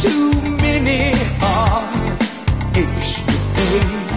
to save you.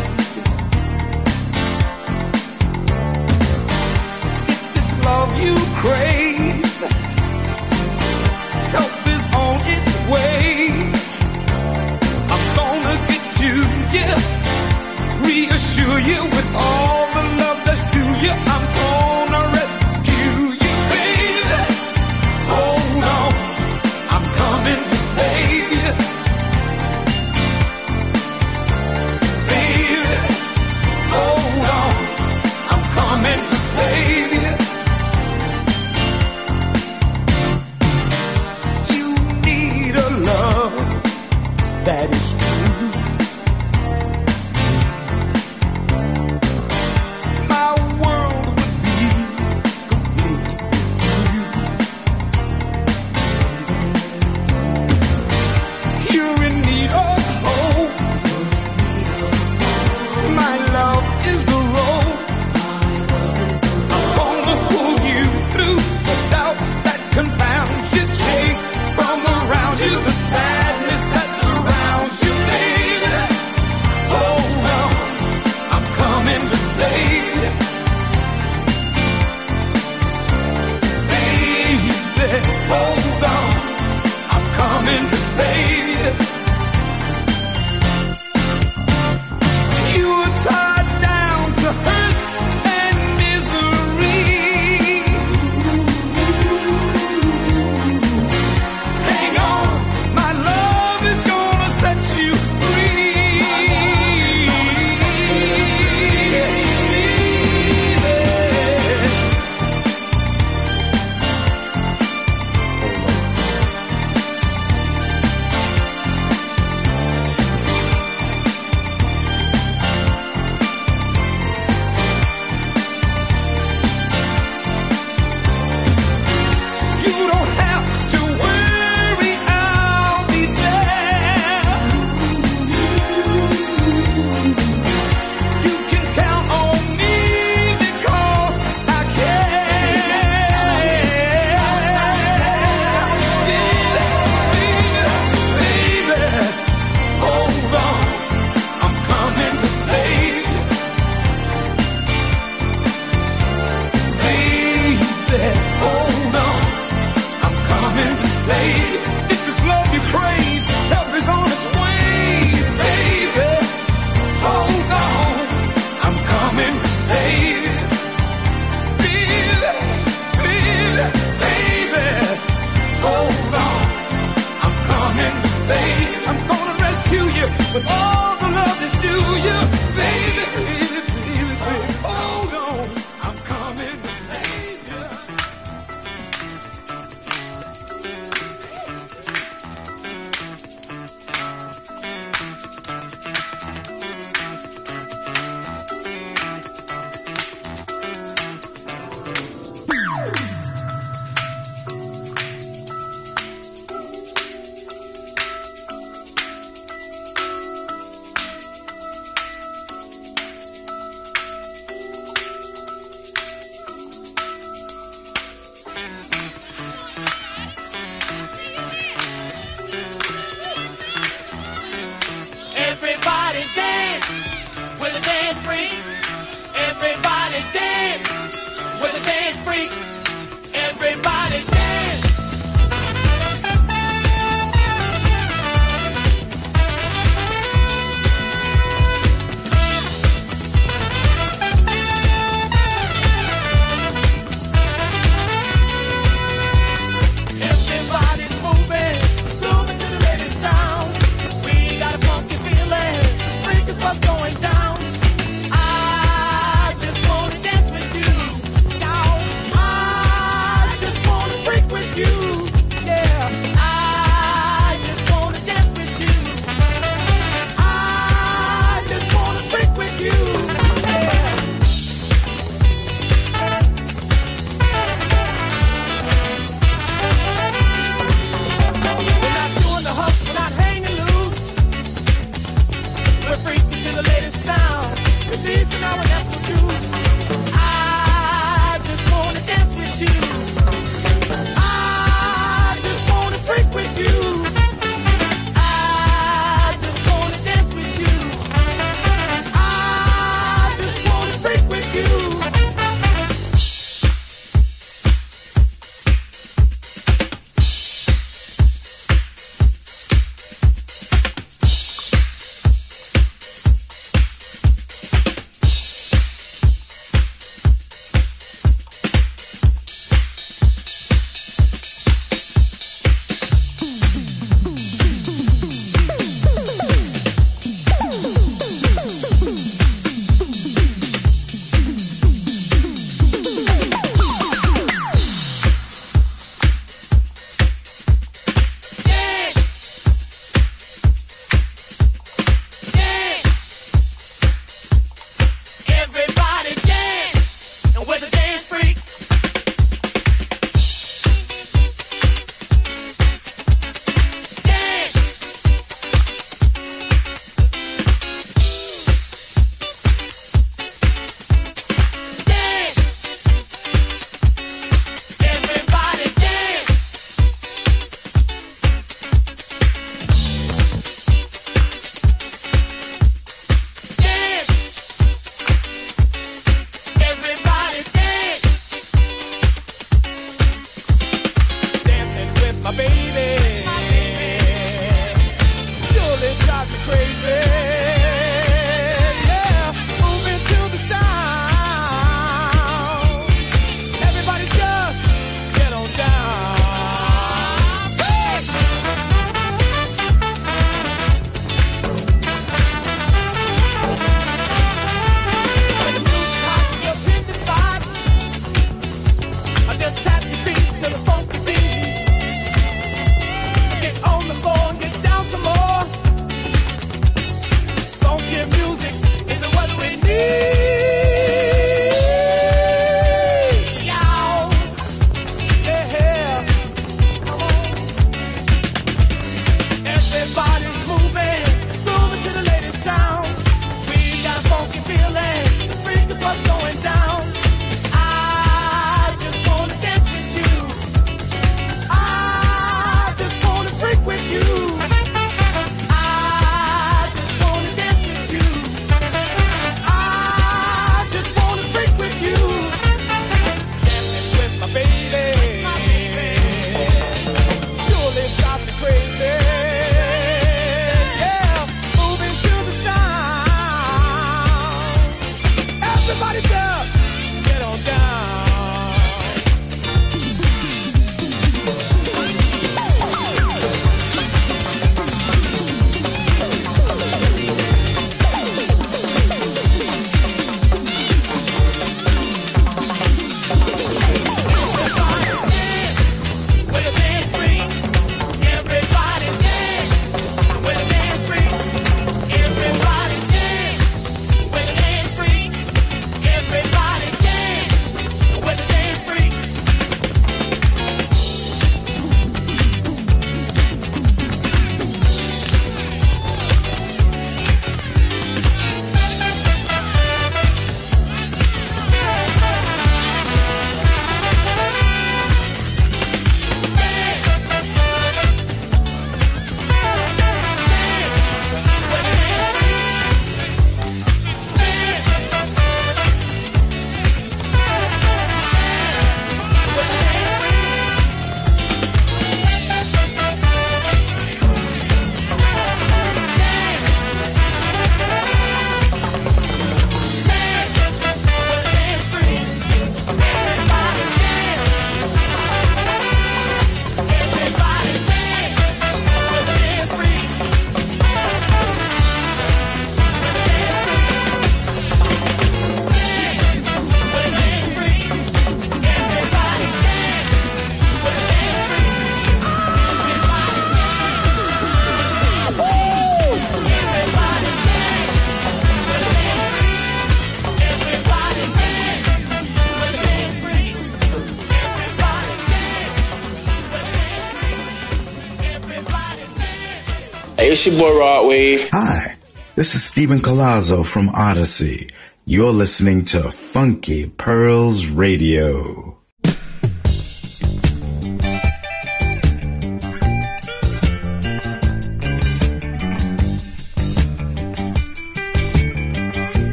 It's your boy Rod Wave. Hi, this is Steven Collazo from Odyssey. You're listening to Funky Pearls Radio.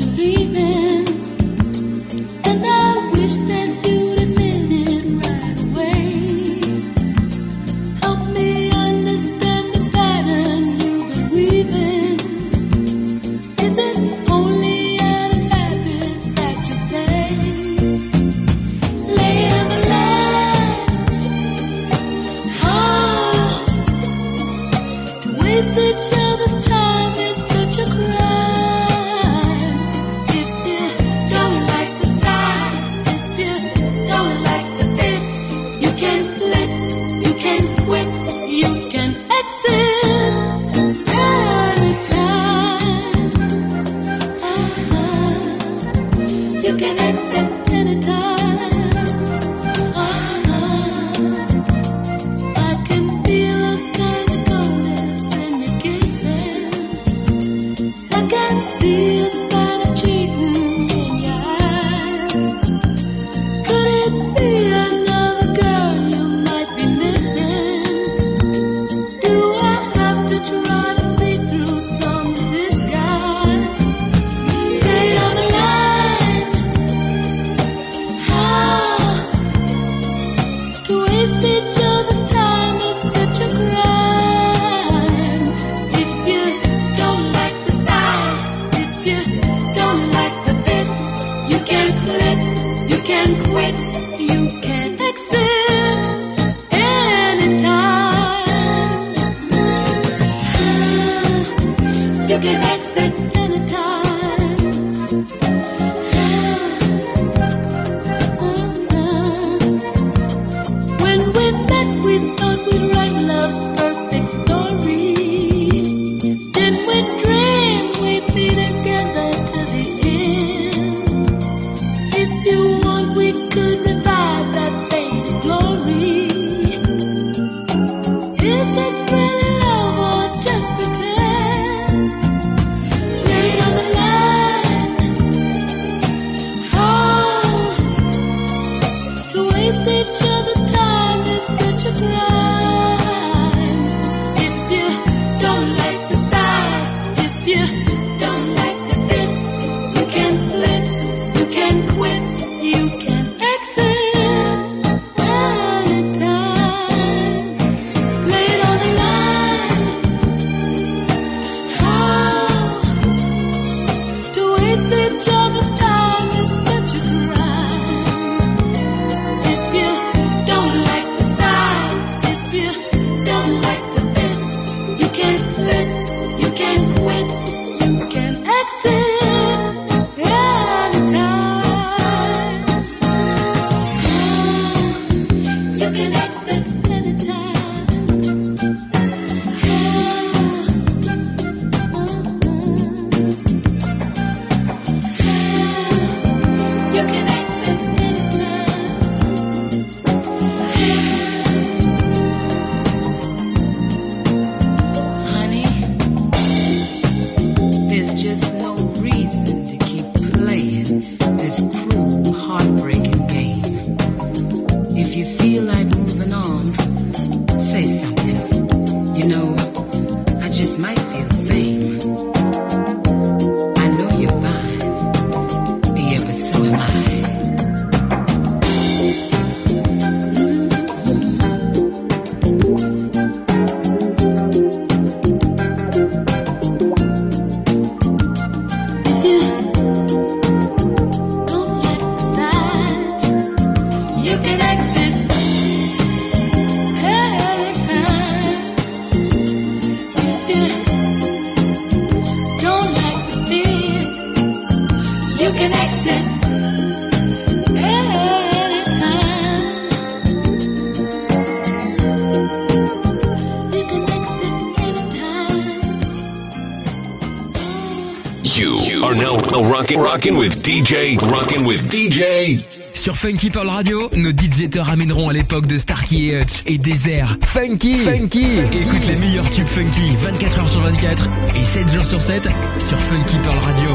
Indications that rocking, rocking with DJ, rocking with DJ. Sur Funky Pearl Radio, nos DJ te ramèneront à l'époque de Starkey et Hutch et Désert. Funky, funky, Écoute les meilleurs tubes funky 24 heures sur 24 et 7 jours sur 7 sur Funky Pearl Radio.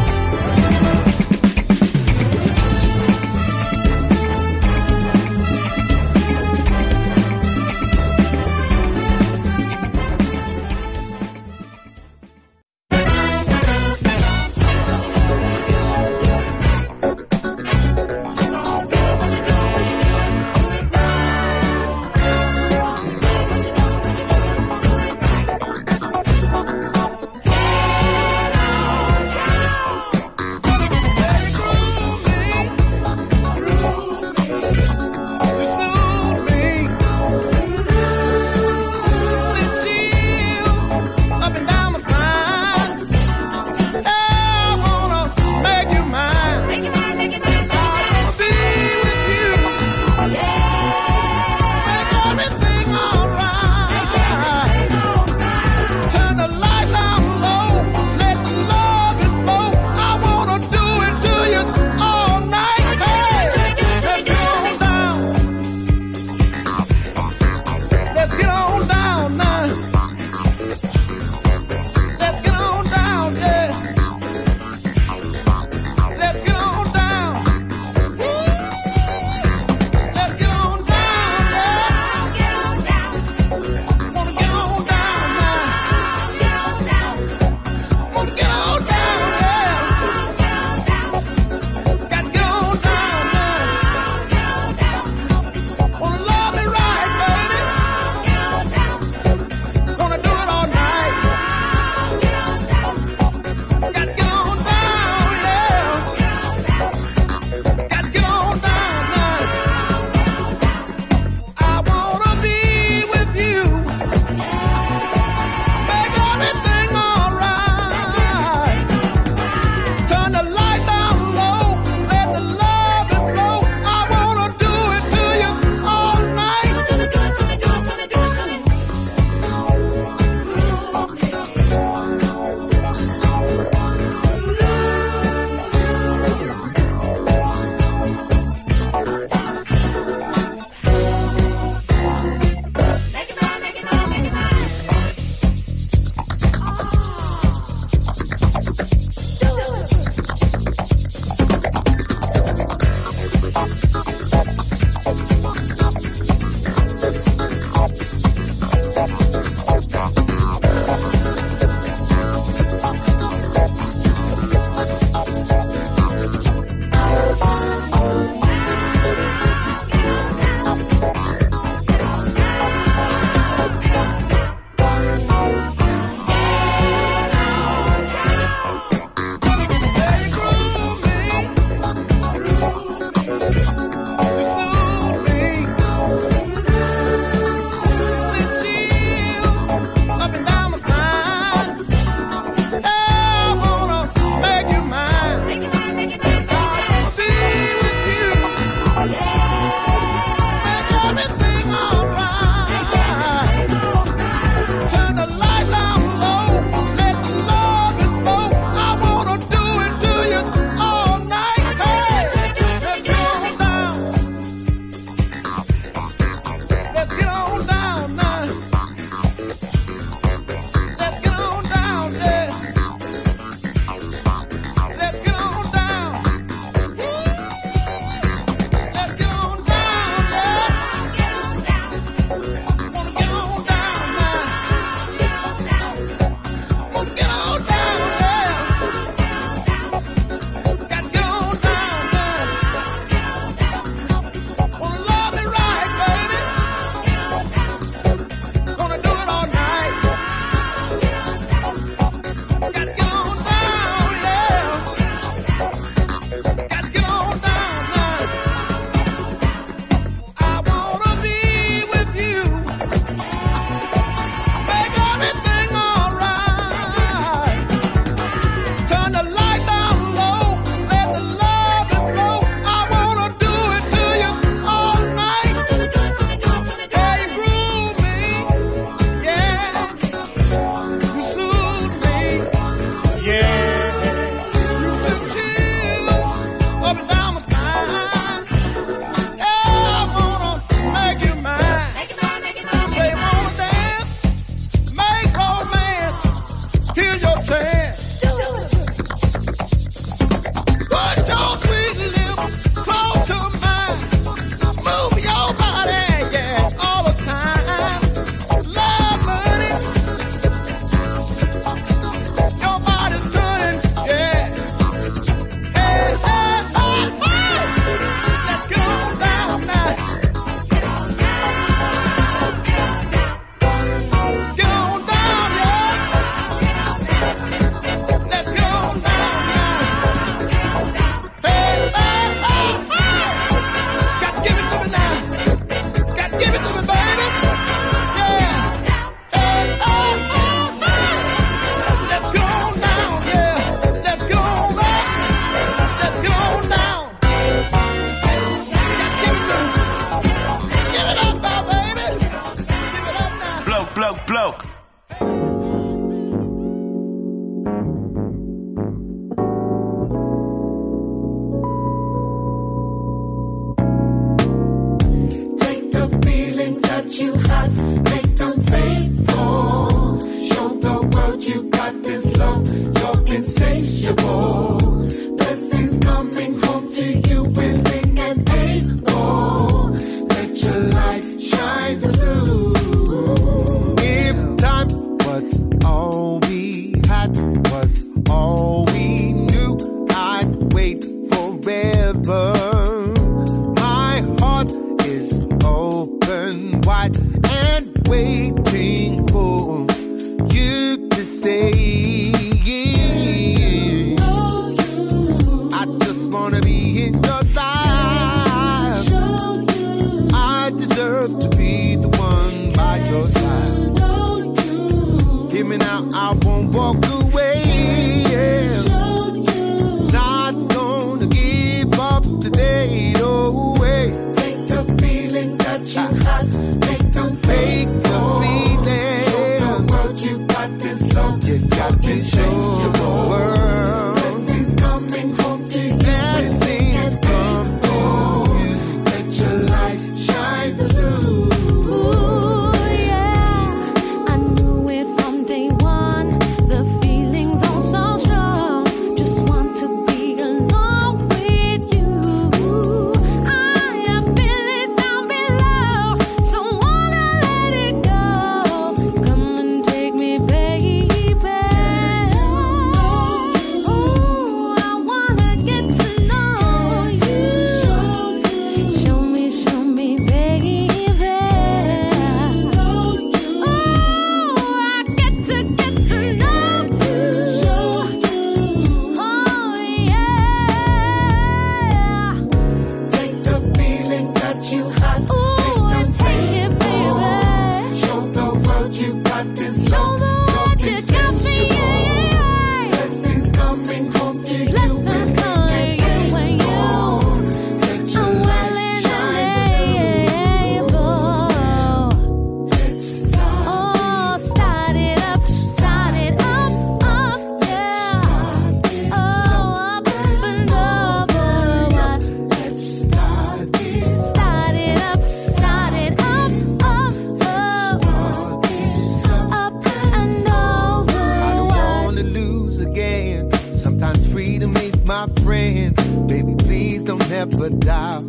never doubt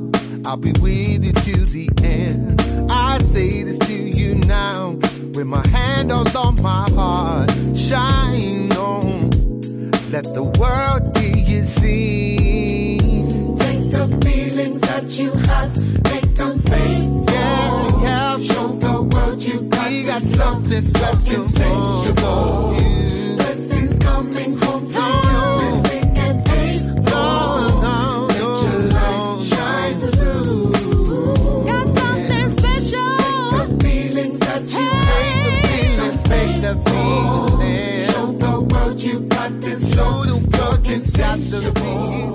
I'll be with you to the end. I say this to you now with my hand on my heart. Shine on, let the world be you see. Take the feelings that you have, make them faithful. Yeah, yeah. Show the world you got, we got something special, sensational. Blessings coming home to oh. you. not the thing.